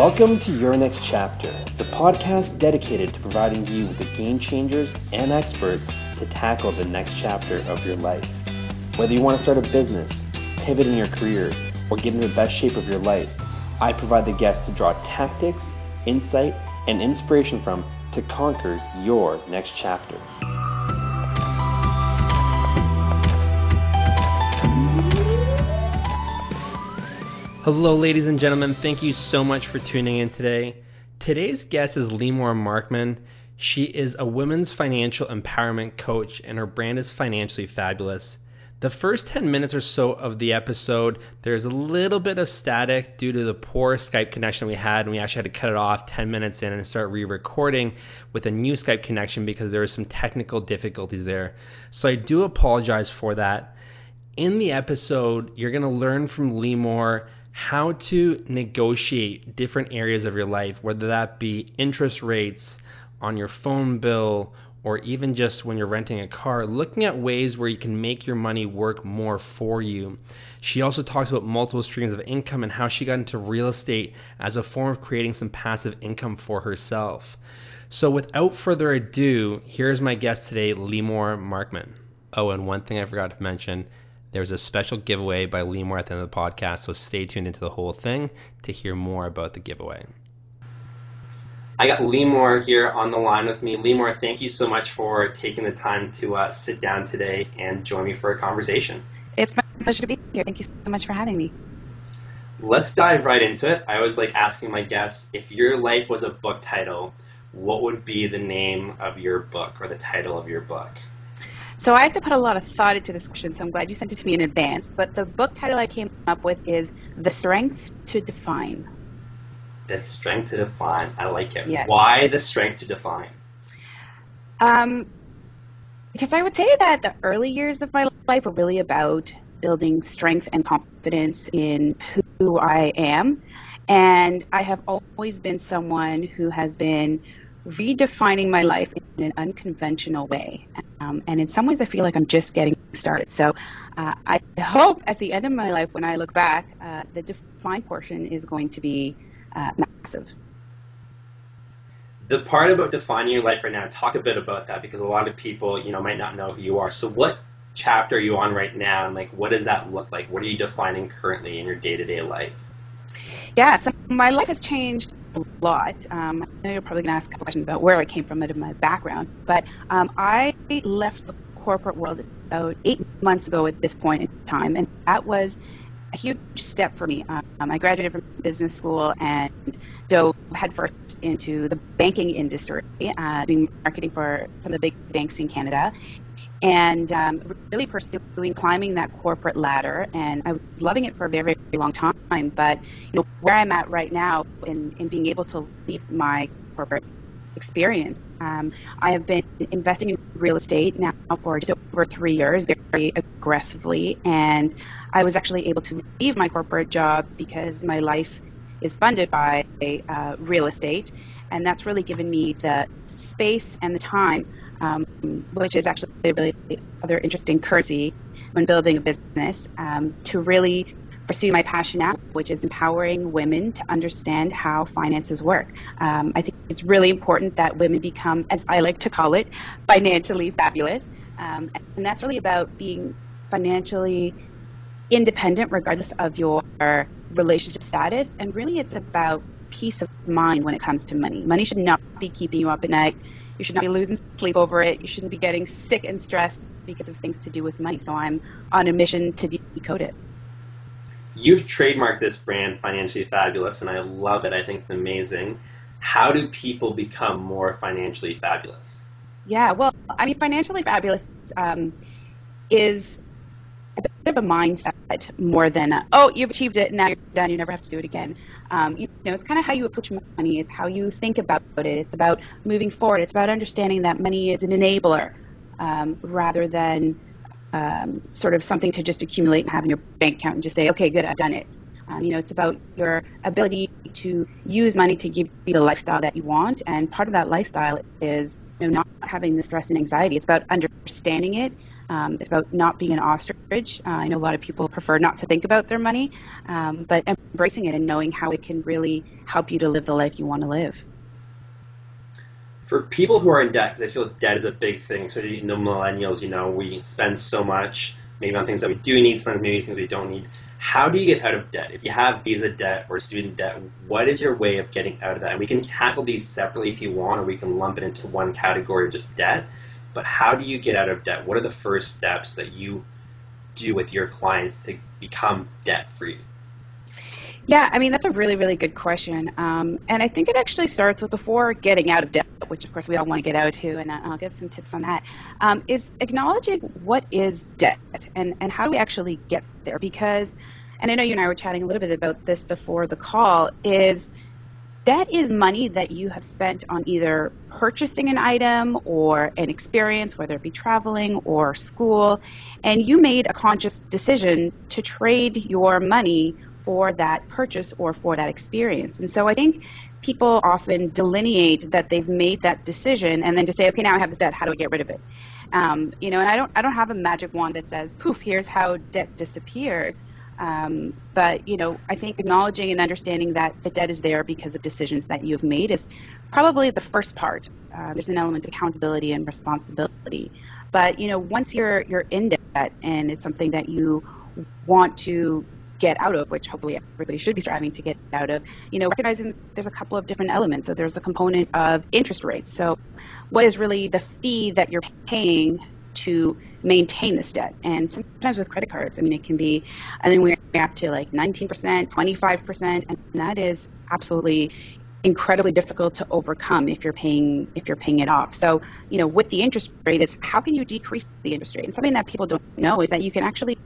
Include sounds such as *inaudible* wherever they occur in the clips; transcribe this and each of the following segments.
Welcome to Your Next Chapter, the podcast dedicated to providing you with the game changers and experts to tackle the next chapter of your life. Whether you want to start a business, pivot in your career, or get in the best shape of your life, I provide the guests to draw tactics, insight, and inspiration from to conquer your next chapter. Hello, ladies and gentlemen. Thank you so much for tuning in today. Today's guest is Limor Markman. She is a women's financial empowerment coach, and her brand is Financially Fabulous. The first 10 minutes or so of the episode, there's a little bit of static due to the poor Skype connection we had, and we actually had to cut it off 10 minutes in and start re recording with a new Skype connection because there were some technical difficulties there. So I do apologize for that. In the episode, you're going to learn from Limor how to negotiate different areas of your life, whether that be interest rates on your phone bill or even just when you're renting a car, looking at ways where you can make your money work more for you. She also talks about multiple streams of income and how she got into real estate as a form of creating some passive income for herself. So, without further ado, here's my guest today, Limor Markman. Oh, and one thing I forgot to mention there's a special giveaway by Limor at the end of the podcast, so stay tuned into the whole thing to hear more about the giveaway. I got Limor here on the line with me. Limor, thank you so much for taking the time to uh, sit down today and join me for a conversation. It's my pleasure to be here. Thank you so much for having me. Let's dive right into it. I always like asking my guests if your life was a book title, what would be the name of your book or the title of your book? So I had to put a lot of thought into this question, so I'm glad you sent it to me in advance. But the book title I came up with is The Strength to Define. The Strength to Define. I like it. Yes. Why the Strength to Define? Um, because I would say that the early years of my life were really about building strength and confidence in who I am. And I have always been someone who has been redefining my life in an unconventional way. Um, and in some ways, I feel like I'm just getting started. So uh, I hope at the end of my life, when I look back, uh, the defined portion is going to be uh, massive. The part about defining your life right now, talk a bit about that because a lot of people, you know, might not know who you are. So what chapter are you on right now, and like, what does that look like? What are you defining currently in your day-to-day life? Yeah, so my life has changed lot. Um, I know you're probably going to ask a couple questions about where I came from and my background, but um, I left the corporate world about eight months ago at this point in time, and that was a huge step for me. Um, I graduated from business school and dove headfirst into the banking industry, uh, doing marketing for some of the big banks in Canada and um, really pursuing climbing that corporate ladder. And I was loving it for a very, very long time. But you know where I'm at right now in, in being able to leave my corporate experience. Um, I have been investing in real estate now for just over three years, very aggressively, and I was actually able to leave my corporate job because my life is funded by uh, real estate, and that's really given me the space and the time um, which is actually a really other interesting currency when building a business, um, to really pursue my passion now, which is empowering women to understand how finances work. Um, I think it's really important that women become, as I like to call it, financially fabulous. Um, and that's really about being financially independent regardless of your relationship status. And really, it's about peace of mind when it comes to money. Money should not be keeping you up at night. You should not be losing sleep over it. You shouldn't be getting sick and stressed because of things to do with money. So I'm on a mission to decode it. You've trademarked this brand, Financially Fabulous, and I love it. I think it's amazing. How do people become more financially fabulous? Yeah, well, I mean, financially fabulous um, is of a mindset more than oh you've achieved it now you're done you never have to do it again. Um, you know it's kind of how you approach money it's how you think about it it's about moving forward it's about understanding that money is an enabler um, rather than um, sort of something to just accumulate and have in your bank account and just say okay good I've done it. Um, you know it's about your ability to use money to give you the lifestyle that you want and part of that lifestyle is you know, not having the stress and anxiety it's about understanding it Um, it's about not being an ostrich. Uh, I know a lot of people prefer not to think about their money, um, but embracing it and knowing how it can really help you to live the life you want to live. For people who are in debt, because I feel debt is a big thing, so the millennials, you know, we spend so much maybe on things that we do need, sometimes maybe things we don't need. How do you get out of debt? If you have visa debt or student debt, what is your way of getting out of that? And we can tackle these separately if you want, or we can lump it into one category of just debt. But how do you get out of debt? What are the first steps that you do with your clients to become debt free? Yeah, I mean, that's a really, really good question. Um, and I think it actually starts with before getting out of debt, which of course we all want to get out to, and I'll give some tips on that. Um, is acknowledging what is debt and, and how do we actually get there? Because, and I know you and I were chatting a little bit about this before the call, is debt is money that you have spent on either purchasing an item or an experience, whether it be traveling or school, and you made a conscious decision to trade your money for that purchase or for that experience. And so I think people often delineate that they've made that decision and then to say, okay, now I have this debt, how do I get rid of it? Um, you know, and I don't, I don't have a magic wand that says, poof, here's how debt disappears. Um, but you know, I think acknowledging and understanding that the debt is there because of decisions that you've made is probably the first part. Uh, there's an element of accountability and responsibility. But you know, once you're you're in debt and it's something that you want to get out of, which hopefully everybody should be striving to get out of, you know, recognizing there's a couple of different elements. So there's a component of interest rates. So what is really the fee that you're paying to maintain this debt? And sometimes with credit cards, I mean, it can be, and then we're up to like 19%, 25%, and that is absolutely incredibly difficult to overcome if you're paying if you're paying it off. So, you know, with the interest rate, is how can you decrease the interest rate? And something that people don't know is that you can actually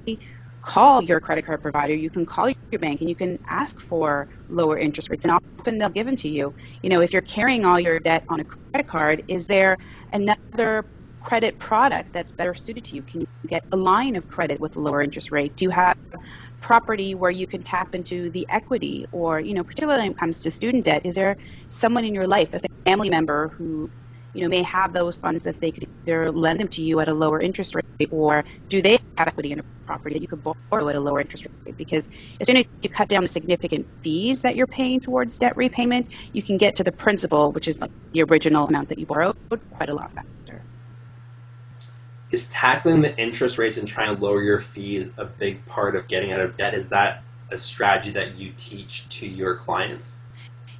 call your credit card provider, you can call your bank and you can ask for lower interest rates and often they'll give them to you. You know, if you're carrying all your debt on a credit card, is there another credit product that's better suited to you? Can you get a line of credit with a lower interest rate? Do you have property where you can tap into the equity or, you know, particularly when it comes to student debt, is there someone in your life, a family member who you know, may have those funds that they could either lend them to you at a lower interest rate, or do they have equity in a property that you could borrow at a lower interest rate? Because as soon as you cut down the significant fees that you're paying towards debt repayment, you can get to the principal, which is like the original amount that you borrowed, quite a lot faster. Is tackling the interest rates and trying to lower your fees a big part of getting out of debt? Is that a strategy that you teach to your clients?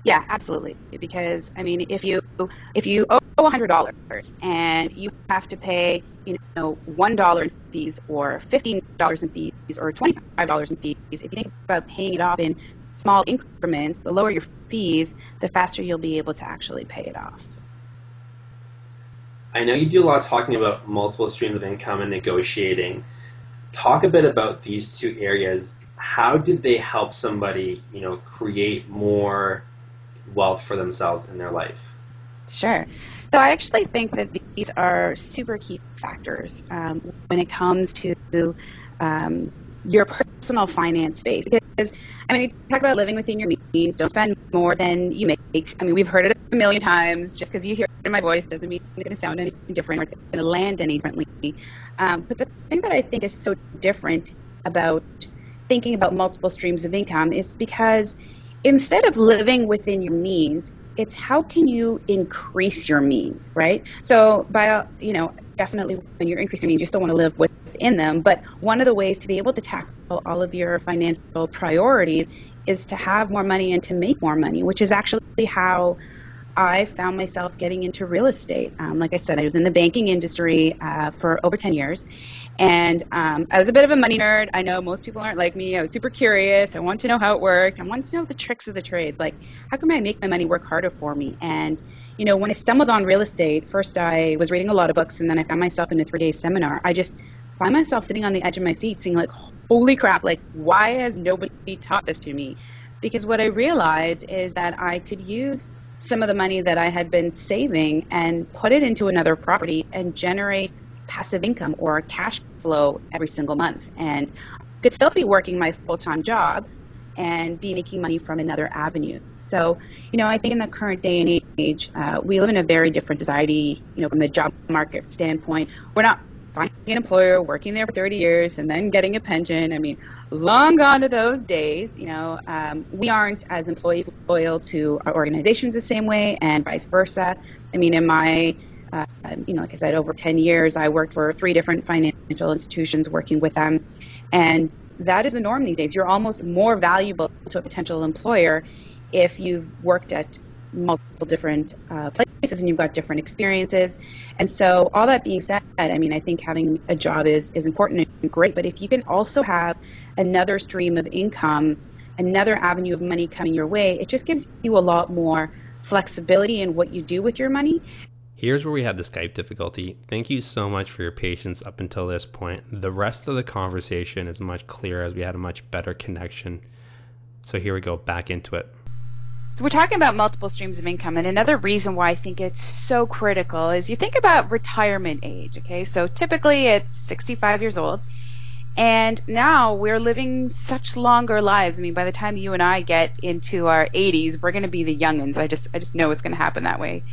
Yeah, absolutely. Because I mean, if you if you owe hundred dollars and you have to pay, you know, one dollar in fees or fifteen dollars in fees or twenty five dollars in fees, if you think about paying it off in small increments, the lower your fees, the faster you'll be able to actually pay it off. I know you do a lot of talking about multiple streams of income and negotiating. Talk a bit about these two areas. How did they help somebody, you know, create more wealth for themselves in their life? Sure. So I actually think that these are super key factors um, when it comes to um, your personal finance space. Because, I mean, talk about living within your means, don't spend more than you make. I mean, we've heard it a million times. Just because you hear it in my voice doesn't mean it's going to sound any different or it's going to land any differently. Um, but the thing that I think is so different about thinking about multiple streams of income is because instead of living within your means, it's how can you increase your means, right? So by you know, definitely when you're increasing means, you still want to live within them. But one of the ways to be able to tackle all of your financial priorities is to have more money and to make more money, which is actually how I found myself getting into real estate. Um, like I said, I was in the banking industry uh, for over 10 years. And um, I was a bit of a money nerd. I know most people aren't like me. I was super curious. I wanted to know how it worked. I wanted to know the tricks of the trade. Like, how can I make my money work harder for me? And, you know, when I stumbled on real estate, first I was reading a lot of books and then I found myself in a three day seminar. I just find myself sitting on the edge of my seat saying, like, holy crap, like, why has nobody taught this to me? Because what I realized is that I could use some of the money that I had been saving and put it into another property and generate passive income or cash flow every single month. And could still be working my full time job and be making money from another avenue. So, you know, I think in the current day and age, uh, we live in a very different society, you know, from the job market standpoint. We're not finding an employer, working there for 30 years, and then getting a pension. I mean, long gone to those days. You know, um, we aren't as employees loyal to our organizations the same way, and vice versa. I mean, in my uh, you know, like I said, over 10 years, I worked for three different financial institutions working with them. And that is the norm these days. You're almost more valuable to a potential employer if you've worked at multiple different uh, places and you've got different experiences. And so, all that being said, I mean, I think having a job is, is important and great, but if you can also have another stream of income, another avenue of money coming your way, it just gives you a lot more flexibility in what you do with your money. Here's where we had the Skype difficulty. Thank you so much for your patience up until this point. The rest of the conversation is much clearer as we had a much better connection. So here we go, back into it. So we're talking about multiple streams of income, and another reason why I think it's so critical is you think about retirement age. Okay, so typically it's 65 years old, and now we're living such longer lives. I mean, by the time you and I get into our 80s, we're going to be the youngins. I just I just know it's going to happen that way.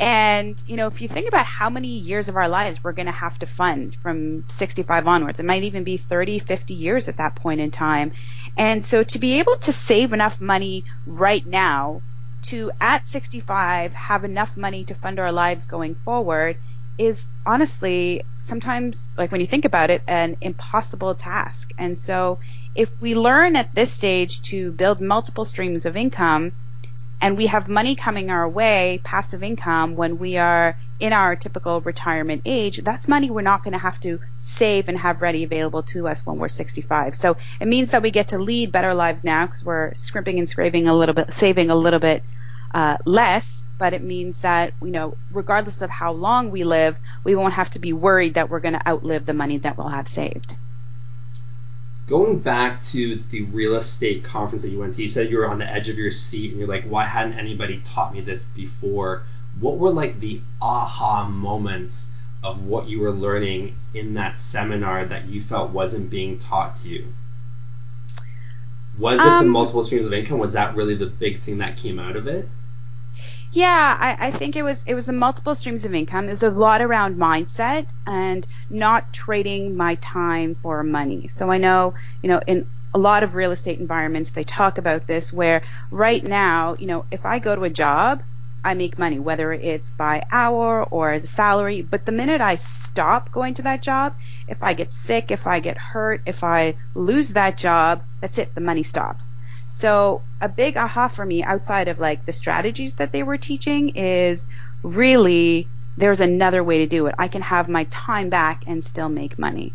And, you know, if you think about how many years of our lives we're going to have to fund from 65 onwards, it might even be 30, 50 years at that point in time. And so to be able to save enough money right now to at 65 have enough money to fund our lives going forward is honestly sometimes like when you think about it an impossible task. And so if we learn at this stage to build multiple streams of income and we have money coming our way, passive income, when we are in our typical retirement age, that's money we're not going to have to save and have ready available to us when we're 65. So it means that we get to lead better lives now because we're scrimping and scraping a little bit, saving a little bit uh, less. But it means that, you know, regardless of how long we live, we won't have to be worried that we're going to outlive the money that we'll have saved going back to the real estate conference that you went to, you said you were on the edge of your seat and you're like, why hadn't anybody taught me this before? What were like the aha moments of what you were learning in that seminar that you felt wasn't being taught to you? Was it um, the multiple streams of income? Was that really the big thing that came out of it? Yeah, I, I, think it was it was the multiple streams of income. It was a lot around mindset and not trading my time for money. So I know, you know, in a lot of real estate environments they talk about this where right now, you know, if I go to a job, I make money, whether it's by hour or as a salary. But the minute I stop going to that job, if I get sick, if I get hurt, if I lose that job, that's it, the money stops. So a big aha for me outside of like the strategies that they were teaching is really there's another way to do it. I can have my time back and still make money.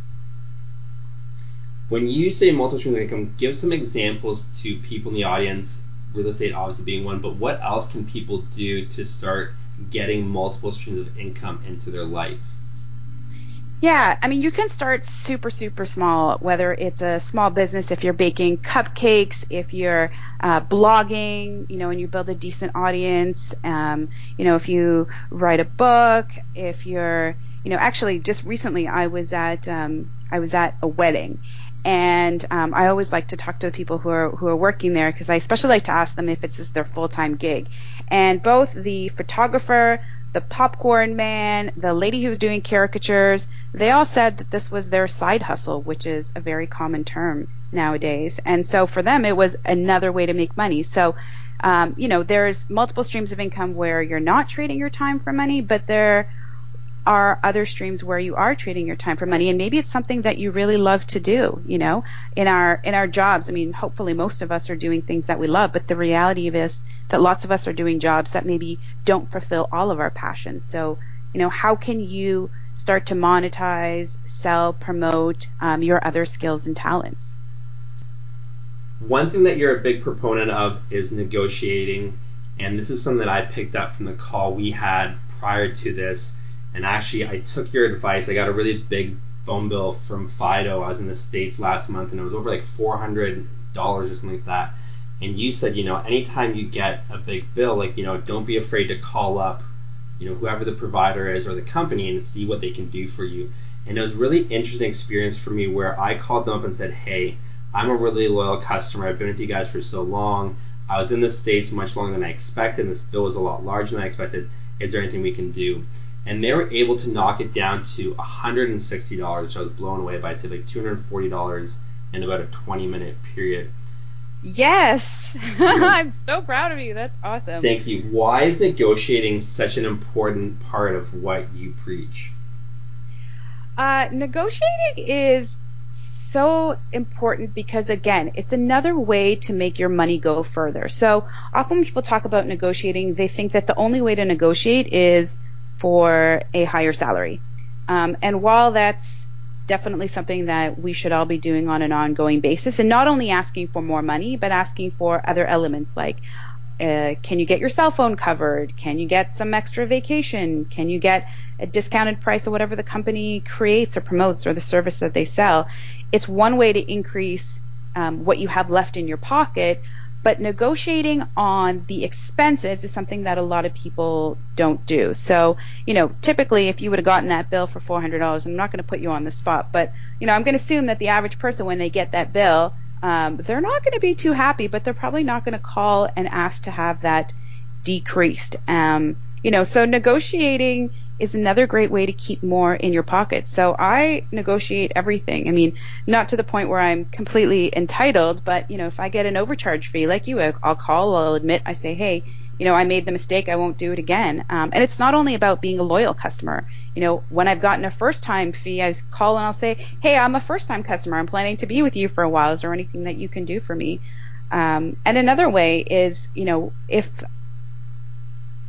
When you say multiple streams of income, give some examples to people in the audience, real estate obviously being one, but what else can people do to start getting multiple streams of income into their life? Yeah, I mean, you can start super, super small, whether it's a small business, if you're baking cupcakes, if you're uh, blogging, you know, and you build a decent audience, um, you know, if you write a book, if you're, you know, actually just recently I was at, um, I was at a wedding and um, I always like to talk to the people who are who are working there because I especially like to ask them if it's their full time gig. And both the photographer, the popcorn man, the lady who's doing caricatures, they all said that this was their side hustle, which is a very common term nowadays. And so for them, it was another way to make money. So, um, you know, there's multiple streams of income where you're not trading your time for money, but there are other streams where you are trading your time for money and maybe it's something that you really love to do you know in our in our jobs i mean hopefully most of us are doing things that we love but the reality is that lots of us are doing jobs that maybe don't fulfill all of our passions so you know how can you start to monetize, sell, promote um, your other skills and talents. One thing that you're a big proponent of is negotiating, and this is something that I picked up from the call we had prior to this. And actually, I took your advice. I got a really big phone bill from Fido. I was in the States last month, and it was over like $400 or something like that. And you said, you know, anytime you get a big bill, like, you know, don't be afraid to call up you know whoever the provider is or the company and see what they can do for you. And it was really interesting experience for me where I called them up and said, "Hey, I'm a really loyal customer. I've been with you guys for so long. I was in the states much longer than I expected. This bill was a lot larger than I expected. Is there anything we can do?" And they were able to knock it down to $160, which I was blown away by. I said like $240 in about a 20 minute period. Yes, *laughs* I'm so proud of you. That's awesome. Thank you. Why is negotiating such an important part of what you preach? Uh, negotiating is so important because again, it's another way to make your money go further. So often when people talk about negotiating, they think that the only way to negotiate is for a higher salary. Um, and while that's definitely something that we should all be doing on an ongoing basis, and not only asking for more money, but asking for other elements like uh, can you get your cell phone covered? Can you get some extra vacation? Can you get a discounted price of whatever the company creates or promotes or the service that they sell? It's one way to increase um, what you have left in your pocket, but negotiating on the expenses is something that a lot of people don't do. So, you know, typically if you would have gotten that bill for $400, I'm not going to put you on the spot, but, you know, I'm going to assume that the average person, when they get that bill, um, they're not going to be too happy, but they're probably not going to call and ask to have that decreased. Um, you know, so negotiating is another great way to keep more in your pocket. So I negotiate everything. I mean, not to the point where I'm completely entitled, but you know, if I get an overcharge fee like you, I'll call, I'll admit, I say, hey, you know, I made the mistake. I won't do it again. Um, and it's not only about being a loyal customer. You know, when I've gotten a first time fee, I call and I'll say, Hey, I'm a first time customer. I'm planning to be with you for a while. Is there anything that you can do for me? Um, and another way is, you know, if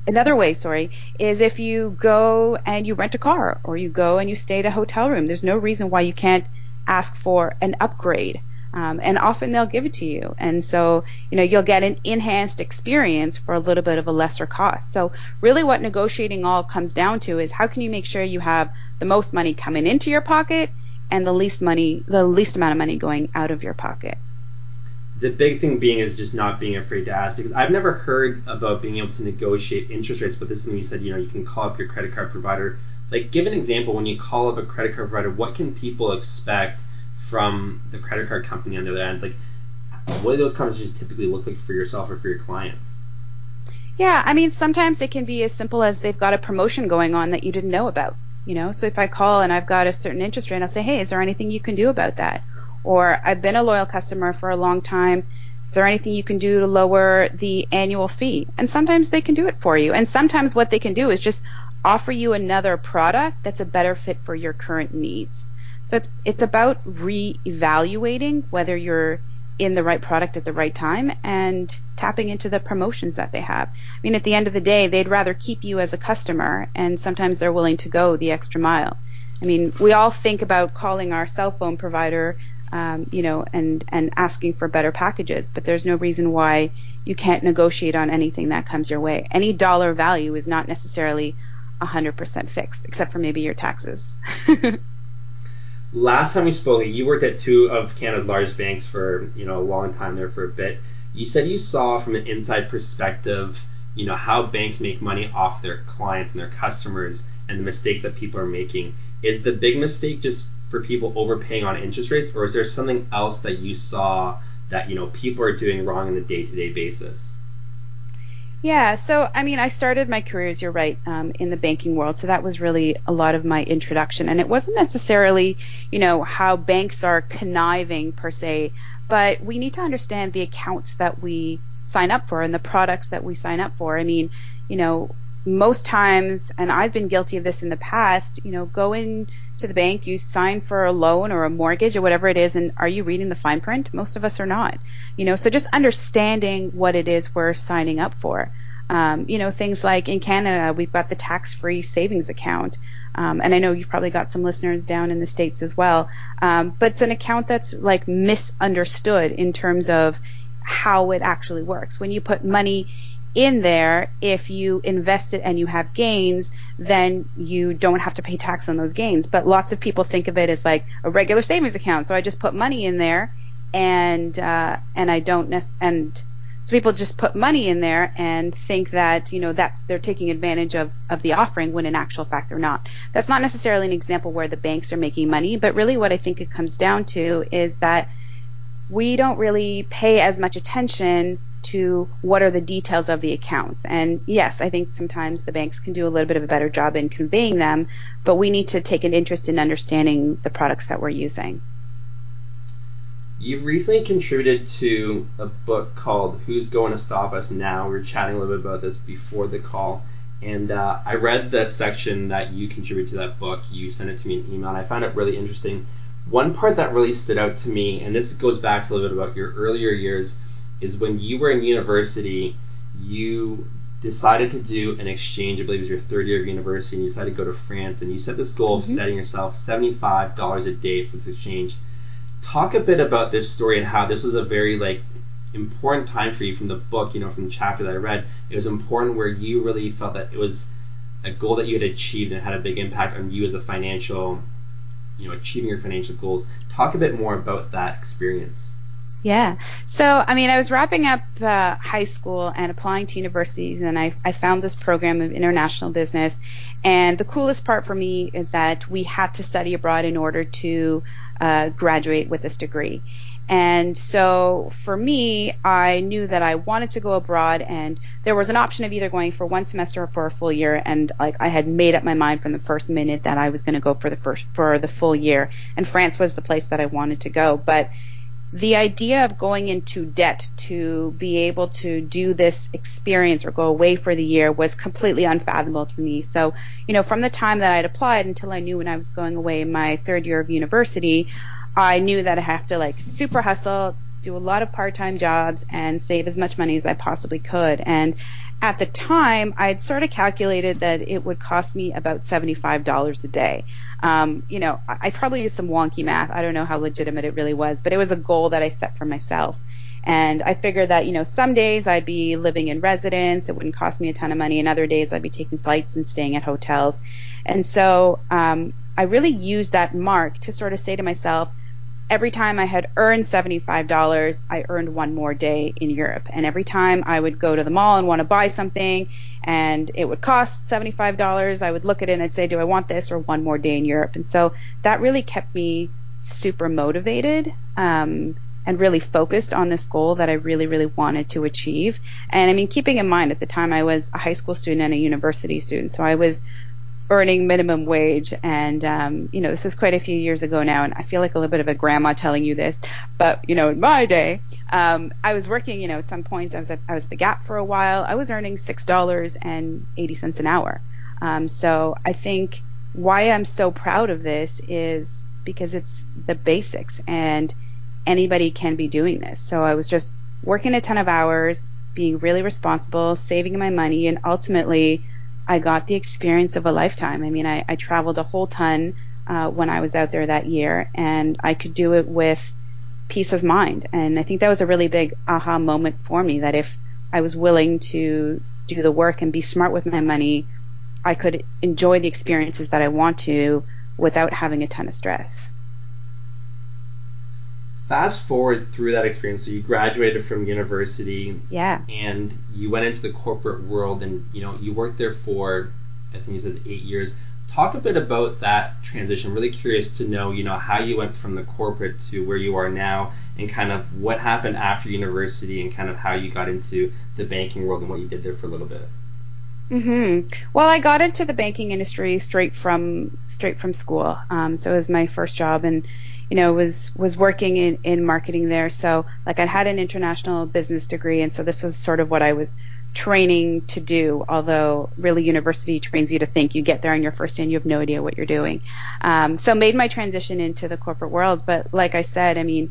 another way, sorry, is if you go and you rent a car or you go and you stay at a hotel room. There's no reason why you can't ask for an upgrade. Um, and often they'll give it to you. And so, you know, you'll get an enhanced experience for a little bit of a lesser cost. So really what negotiating all comes down to is how can you make sure you have the most money coming into your pocket and the least money, the least amount of money going out of your pocket. The big thing being is just not being afraid to ask because I've never heard about being able to negotiate interest rates, but this is you said, you know, you can call up your credit card provider. Like, give an example when you call up a credit card provider, what can people expect from the credit card company on the other end? Like, what do those conversations typically look like for yourself or for your clients? Yeah, I mean, sometimes it can be as simple as they've got a promotion going on that you didn't know about. You know, so if I call and I've got a certain interest rate, I'll say, hey, is there anything you can do about that? Or I've been a loyal customer for a long time. Is there anything you can do to lower the annual fee? And sometimes they can do it for you. And sometimes what they can do is just offer you another product that's a better fit for your current needs. So it's it's about re-evaluating whether you're in the right product at the right time and tapping into the promotions that they have. I mean, at the end of the day, they'd rather keep you as a customer, and sometimes they're willing to go the extra mile. I mean, we all think about calling our cell phone provider, um, you know, and and asking for better packages, but there's no reason why you can't negotiate on anything that comes your way. Any dollar value is not necessarily 100% fixed, except for maybe your taxes. *laughs* last time we spoke, you worked at two of Canada's largest banks for you know a long time there for a bit. You said you saw from an inside perspective, you know how banks make money off their clients and their customers and the mistakes that people are making. Is the big mistake just for people overpaying on interest rates, or is there something else that you saw that you know people are doing wrong on a day-to-day basis? Yeah, so I mean, I started my career, as you're right, um, in the banking world. So that was really a lot of my introduction. And it wasn't necessarily, you know, how banks are conniving per se, but we need to understand the accounts that we sign up for and the products that we sign up for. I mean, you know, most times, and I've been guilty of this in the past, you know, go in to the bank, you sign for a loan or a mortgage or whatever it is, and are you reading the fine print? Most of us are not. You know, so just understanding what it is we're signing up for. Um, you know, things like in Canada, we've got the tax-free savings account. Um, and I know you've probably got some listeners down in the States as well. Um, but it's an account that's like misunderstood in terms of how it actually works. When you put money in there, if you invest it and you have gains, then you don't have to pay tax on those gains. But lots of people think of it as like a regular savings account. So I just put money in there and, uh, and I don't, nec- and so people just put money in there and think that, you know, that's, they're taking advantage of, of the offering when in actual fact they're not. That's not necessarily an example where the banks are making money, but really what I think it comes down to is that we don't really pay as much attention to what are the details of the accounts. And yes, I think sometimes the banks can do a little bit of a better job in conveying them, but we need to take an interest in understanding the products that we're using. You've recently contributed to a book called Who's Going to Stop Us Now? We were chatting a little bit about this before the call. And uh, I read the section that you contributed to that book. You sent it to me in email, and I found it really interesting. One part that really stood out to me, and this goes back to a little bit about your earlier years, is when you were in university, you decided to do an exchange. I believe it was your third year of university, and you decided to go to France. And you set this goal mm-hmm. of setting yourself seventy-five dollars a day for this exchange. Talk a bit about this story and how this was a very like important time for you from the book. You know, from the chapter that I read, it was important where you really felt that it was a goal that you had achieved and had a big impact on you as a financial, you know, achieving your financial goals. Talk a bit more about that experience. Yeah. So, I mean, I was wrapping up uh, high school and applying to universities, and I, I found this program of international business. And the coolest part for me is that we had to study abroad in order to uh, graduate with this degree. And so for me, I knew that I wanted to go abroad and there was an option of either going for one semester or for a full year. And like I had made up my mind from the first minute that I was going to go for the first, for the full year. And France was the place that I wanted to go. But the idea of going into debt to be able to do this experience or go away for the year was completely unfathomable to me. So, you know, from the time that I'd applied until I knew when I was going away in my third year of university, I knew that I have to like super hustle, do a lot of part-time jobs and save as much money as I possibly could. And at the time, I'd sort of calculated that it would cost me about $75 a day. Um, you know, I, I probably used some wonky math. I don't know how legitimate it really was, but it was a goal that I set for myself. And I figured that, you know, some days I'd be living in residence. It wouldn't cost me a ton of money. And other days I'd be taking flights and staying at hotels. And so, um, I really used that mark to sort of say to myself, every time I had earned $75, I earned one more day in Europe. And every time I would go to the mall and want to buy something and it would cost $75, I would look at it and I'd say, do I want this or one more day in Europe? And so that really kept me super motivated. Um, and really focused on this goal that I really, really wanted to achieve. And I mean, keeping in mind at the time I was a high school student and a university student, so I was earning minimum wage. And, um, you know, this is quite a few years ago now, and I feel like a little bit of a grandma telling you this. But, you know, in my day, um, I was working, you know, at some points, I was at, I was at the Gap for a while. I was earning $6.80 an hour. Um, so I think why I'm so proud of this is because it's the basics and anybody can be doing this. So I was just working a ton of hours, being really responsible, saving my money, and ultimately I got the experience of a lifetime. I mean, I, I traveled a whole ton uh, when I was out there that year, and I could do it with peace of mind. And I think that was a really big aha moment for me that if I was willing to do the work and be smart with my money, I could enjoy the experiences that I want to without having a ton of stress fast forward through that experience. So you graduated from university yeah. and you went into the corporate world and you know you worked there for i think you said eight years. Talk a bit about that transition. Really curious to know you know how you went from the corporate to where you are now and kind of what happened after university and kind of how you got into the banking world and what you did there for a little bit. Mhm. Well, I got into the banking industry straight from straight from school. Um, so it was my first job, and you know, was was working in in marketing there. So like I had an international business degree, and so this was sort of what I was training to do. Although really, university trains you to think. You get there on your first day, and you have no idea what you're doing. Um, so made my transition into the corporate world. But like I said, I mean.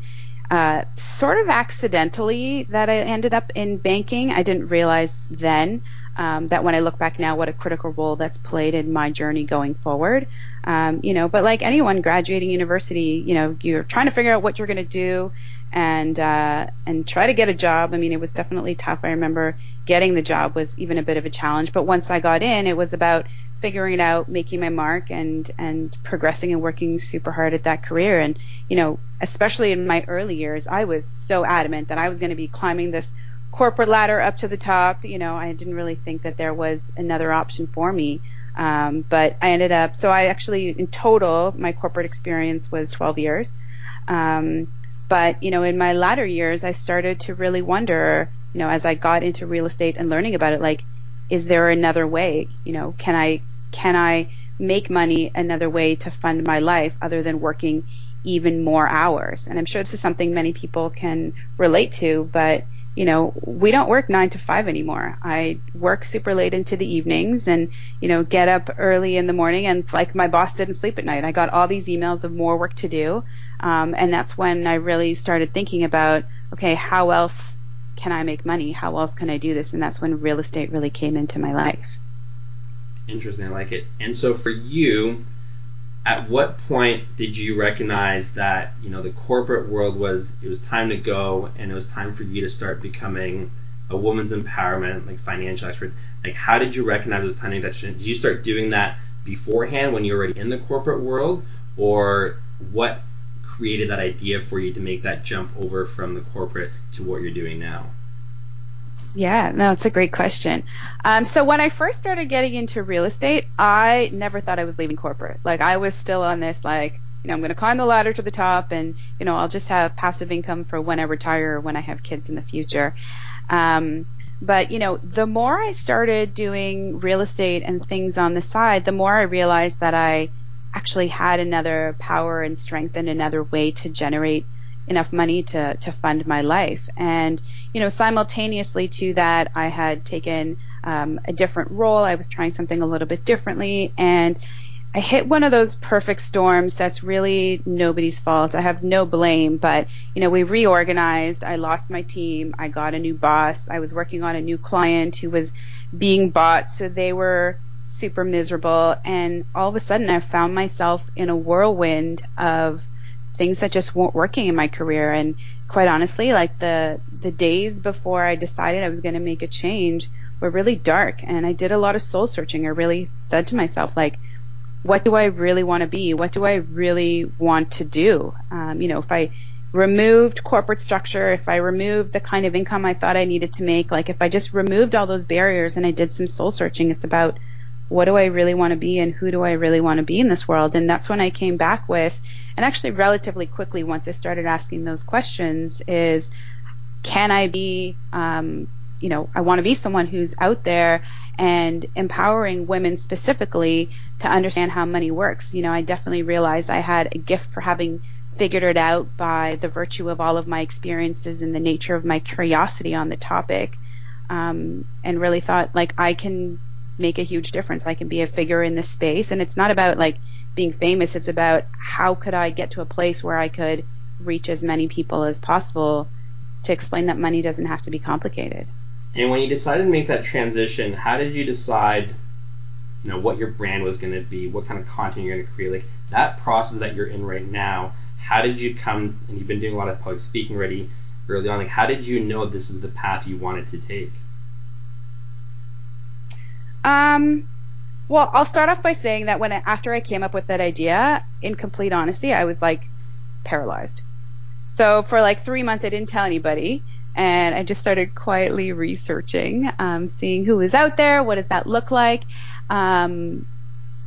Uh, sort of accidentally that I ended up in banking. I didn't realize then um, that when I look back now, what a critical role that's played in my journey going forward. Um, you know, but like anyone graduating university, you know, you're trying to figure out what you're going to do and uh, and try to get a job. I mean, it was definitely tough. I remember getting the job was even a bit of a challenge, but once I got in, it was about figuring it out, making my mark, and and progressing and working super hard at that career. And you know, especially in my early years, I was so adamant that I was going to be climbing this corporate ladder up to the top. You know, I didn't really think that there was another option for me. Um, but I ended up, so I actually, in total, my corporate experience was 12 years. Um, but, you know, in my latter years, I started to really wonder, you know, as I got into real estate and learning about it, like, is there another way? You know, can I can I make money another way to fund my life other than working even more hours? And I'm sure this is something many people can relate to, but you know, we don't work nine to five anymore. I work super late into the evenings and, you know, get up early in the morning and it's like my boss didn't sleep at night. I got all these emails of more work to do. Um, and that's when I really started thinking about, okay, how else can I make money? How else can I do this? And that's when real estate really came into my life. Interesting, I like it. And so for you, at what point did you recognize that you know the corporate world was it was time to go and it was time for you to start becoming a woman's empowerment like financial expert? Like how did you recognize it was time to that did you start doing that beforehand when you were already in the corporate world? Or what created that idea for you to make that jump over from the corporate to what you're doing now yeah, no, it's a great question. Um, so when I first started getting into real estate, I never thought I was leaving corporate. Like I was still on this, like, you know, I'm going to climb the ladder to the top and, you know, I'll just have passive income for when I retire or when I have kids in the future. Um, but, you know, the more I started doing real estate and things on the side, the more I realized that I actually had another power and strength and another way to generate enough money to to fund my life. And you know, simultaneously to that, I had taken um, a different role. I was trying something a little bit differently, and I hit one of those perfect storms that's really nobody's fault. I have no blame, but you know, we reorganized. I lost my team. I got a new boss. I was working on a new client who was being bought, so they were super miserable. And all of a sudden, I found myself in a whirlwind of things that just weren't working in my career. And quite honestly, like the the days before I decided I was going to make a change were really dark, and I did a lot of soul searching. I really said to myself, like, what do I really want to be? What do I really want to do? Um, you know, if I removed corporate structure, if I removed the kind of income I thought I needed to make, like if I just removed all those barriers and I did some soul searching, it's about what do I really want to be and who do I really want to be in this world? And that's when I came back with, and actually relatively quickly once I started asking those questions is, can I be, um, you know, I want to be someone who's out there and empowering women specifically to understand how money works. You know, I definitely realized I had a gift for having figured it out by the virtue of all of my experiences and the nature of my curiosity on the topic. Um, and really thought like I can make a huge difference. I can be a figure in this space. And it's not about like being famous. It's about how could I get to a place where I could reach as many people as possible to explain that money doesn't have to be complicated. And when you decided to make that transition, how did you decide, you know, what your brand was going to be, what kind of content you're going to create? Like that process that you're in right now, how did you come, and you've been doing a lot of public speaking already early on, like how did you know this is the path you wanted to take? Um, well, I'll start off by saying that when I, after I came up with that idea, in complete honesty, I was like paralyzed. So for like three months, I didn't tell anybody, and I just started quietly researching, um, seeing who was out there, what does that look like, um,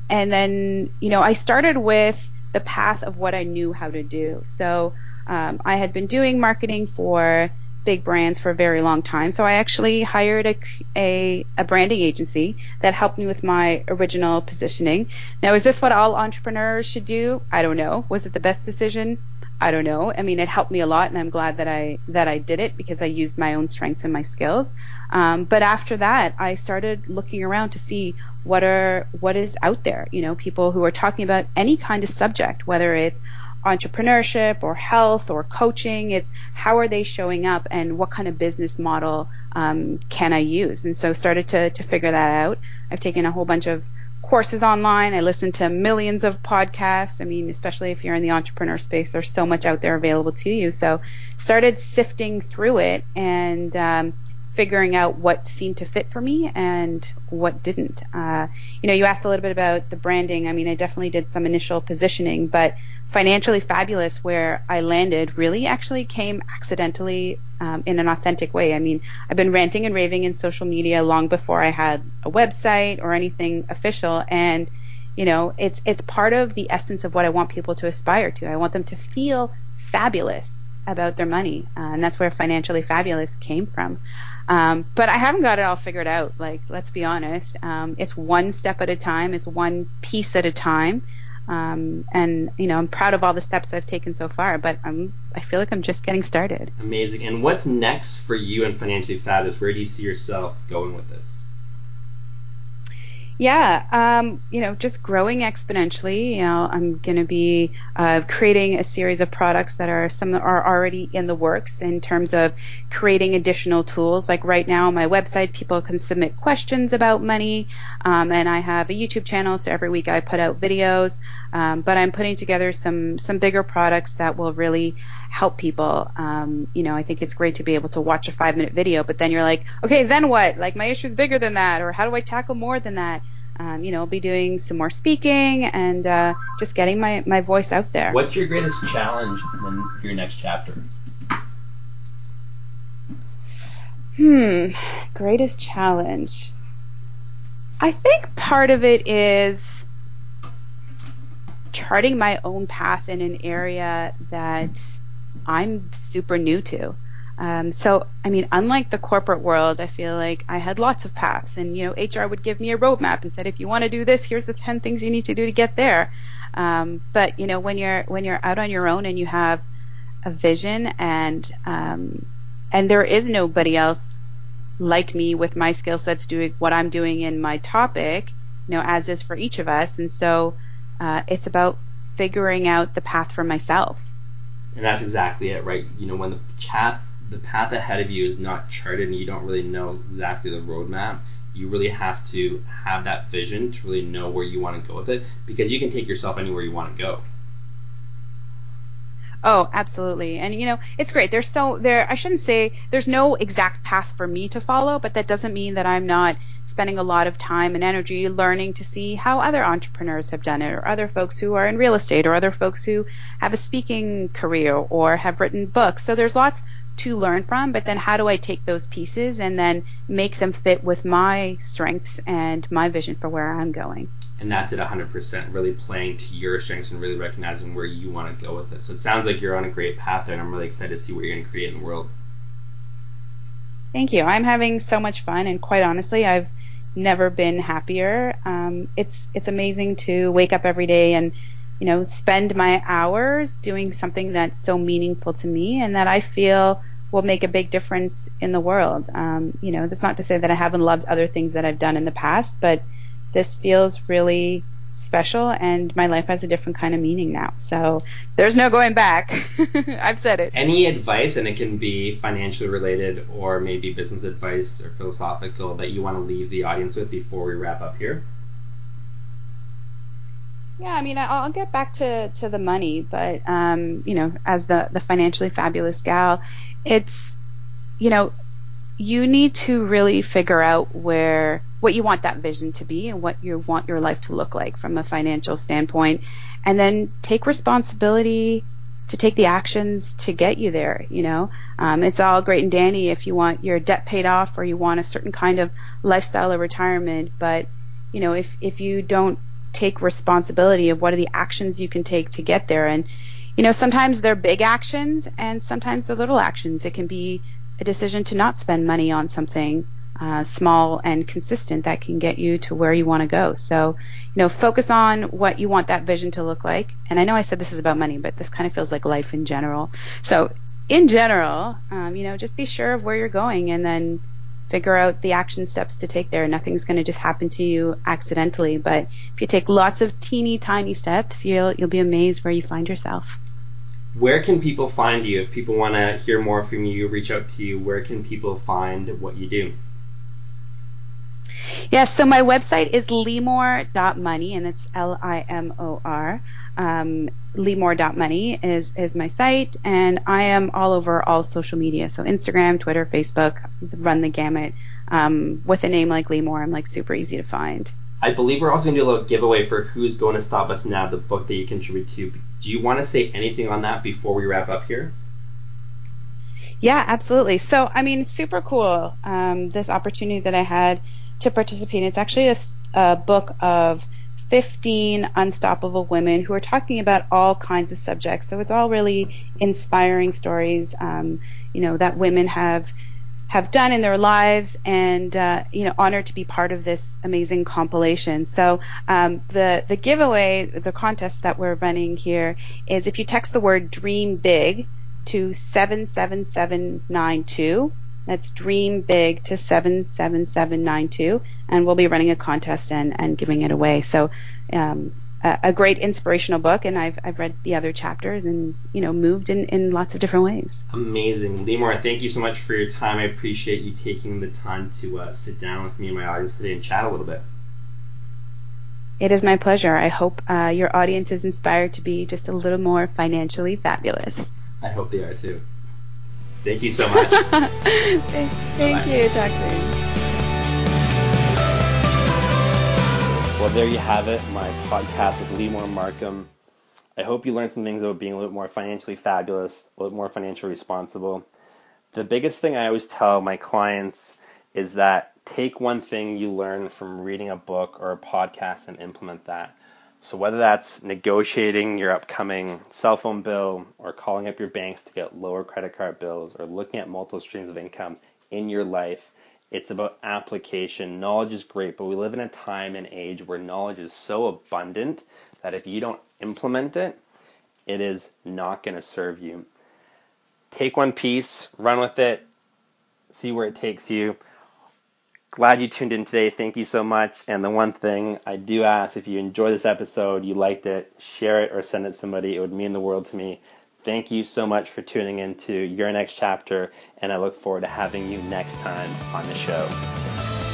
and then you know I started with the path of what I knew how to do. So um, I had been doing marketing for big brands for a very long time. So I actually hired a, a, a, branding agency that helped me with my original positioning. Now, is this what all entrepreneurs should do? I don't know. Was it the best decision? I don't know. I mean, it helped me a lot, and I'm glad that I that I did it because I used my own strengths and my skills. Um, but after that, I started looking around to see what are what is out there. You know, people who are talking about any kind of subject, whether it's entrepreneurship or health or coaching. It's how are they showing up and what kind of business model um, can I use? And so started to to figure that out. I've taken a whole bunch of courses online. I listen to millions of podcasts. I mean, especially if you're in the entrepreneur space, there's so much out there available to you. So started sifting through it and um, figuring out what seemed to fit for me and what didn't. Uh, you know, you asked a little bit about the branding. I mean, I definitely did some initial positioning, but financially fabulous where I landed really actually came accidentally um, in an authentic way. I mean, I've been ranting and raving in social media long before I had a website or anything official, and you know, it's it's part of the essence of what I want people to aspire to. I want them to feel fabulous about their money, uh, and that's where financially fabulous came from. Um, but I haven't got it all figured out. Like, let's be honest. Um, it's one step at a time. It's one piece at a time. Um, and you know, I'm proud of all the steps I've taken so far, but I'm, I feel like I'm just getting started. Amazing. And what's next for you and Financially Fabulous? Where do you see yourself going with this? Yeah, um, you know, just growing exponentially. You know, I'm going to be uh, creating a series of products that are some that are already in the works in terms of creating additional tools. Like right now, my website, people can submit questions about money, um, and I have a YouTube channel, so every week I put out videos. Um, but I'm putting together some some bigger products that will really help people. Um, you know, I think it's great to be able to watch a five minute video, but then you're like, okay, then what? Like my issue is bigger than that, or how do I tackle more than that? Um, you know, I'll be doing some more speaking and uh, just getting my, my voice out there. What's your greatest challenge in your next chapter? Hmm, greatest challenge. I think part of it is charting my own path in an area that I'm super new to. Um, so, I mean, unlike the corporate world, I feel like I had lots of paths, and you know, HR would give me a roadmap and said, if you want to do this, here's the ten things you need to do to get there. Um, but you know, when you're when you're out on your own and you have a vision and um, and there is nobody else like me with my skill sets doing what I'm doing in my topic, you know, as is for each of us, and so uh, it's about figuring out the path for myself. And that's exactly it, right? You know, when the path the path ahead of you is not charted and you don't really know exactly the roadmap, you really have to have that vision to really know where you want to go with it because you can take yourself anywhere you want to go. Oh, absolutely. And you know, it's great. There's so there I shouldn't say there's no exact path for me to follow, but that doesn't mean that I'm not spending a lot of time and energy learning to see how other entrepreneurs have done it or other folks who are in real estate or other folks who have a speaking career or have written books. So there's lots to learn from, but then how do I take those pieces and then make them fit with my strengths and my vision for where I'm going? And that's it 100%, really playing to your strengths and really recognizing where you want to go with it. So it sounds like you're on a great path there, and I'm really excited to see what you're going to create in the world. Thank you. I'm having so much fun, and quite honestly, I've never been happier. Um, it's it's amazing to wake up every day and you know, spend my hours doing something that's so meaningful to me and that I feel will make a big difference in the world. Um, you know, that's not to say that I haven't loved other things that I've done in the past, but this feels really special and my life has a different kind of meaning now. So there's no going back. *laughs* I've said it. Any advice, and it can be financially related or maybe business advice or philosophical, that you want to leave the audience with before we wrap up here? Yeah, I mean, I'll get back to, to the money, but um, you know, as the the financially fabulous gal, it's you know, you need to really figure out where what you want that vision to be and what you want your life to look like from a financial standpoint, and then take responsibility to take the actions to get you there. You know, um, it's all great and dandy if you want your debt paid off or you want a certain kind of lifestyle or retirement, but you know, if if you don't take responsibility of what are the actions you can take to get there. And, you know, sometimes they're big actions and sometimes they're little actions. It can be a decision to not spend money on something uh, small and consistent that can get you to where you want to go. So, you know, focus on what you want that vision to look like. And I know I said this is about money, but this kind of feels like life in general. So, in general, um, you know, just be sure of where you're going and then figure out the action steps to take there. Nothing's going to just happen to you accidentally, but if you take lots of teeny tiny steps, you'll you'll be amazed where you find yourself. Where can people find you if people want to hear more from you, reach out to you? Where can people find what you do? Yes, yeah, so my website is limor.money, and it's L I M O R. Um, limor.money is, is my site, and I am all over all social media. So Instagram, Twitter, Facebook, run the gamut. Um, with a name like Limor, I'm like super easy to find. I believe we're also going to do a little giveaway for Who's Going to Stop Us Now, the book that you contribute to. Do you want to say anything on that before we wrap up here? Yeah, absolutely. So, I mean, super cool. Um, this opportunity that I had to participate. It's actually a, a book of 15 unstoppable women who are talking about all kinds of subjects. So it's all really inspiring stories, um, you know, that women have have done in their lives and uh, you know honored to be part of this amazing compilation so um, the the giveaway the contest that we're running here is if you text the word dream big to 77792 that's dream big to 77792 and we'll be running a contest and, and giving it away so um, a, great inspirational book, and I've I've read the other chapters and you know moved in in lots of different ways. Amazing, Limor. Thank you so much for your time. I appreciate you taking the time to uh, sit down with me and my audience today and chat a little bit. It is my pleasure. I hope uh, your audience is inspired to be just a little more financially fabulous. I hope they are too. Thank you so much. *laughs* thank, thank you. Talk Well, there you have it, my podcast with Limor Markham. I hope you learned some things about being a little more financially fabulous, a little more financially responsible. The biggest thing I always tell my clients is that take one thing you learn from reading a book or a podcast and implement that. So whether that's negotiating your upcoming cell phone bill or calling up your banks to get lower credit card bills or looking at multiple streams of income in your life, it's about application. Knowledge is great, but we live in a time and age where knowledge is so abundant that if you don't implement it, it is not going to serve you. Take one piece, run with it, see where it takes you. Glad you tuned in today. Thank you so much. And the one thing I do ask if you enjoy this episode, you liked it, share it or send it to somebody. It would mean the world to me. Thank you so much for tuning in to Your Next Chapter, and I look forward to having you next time on the show.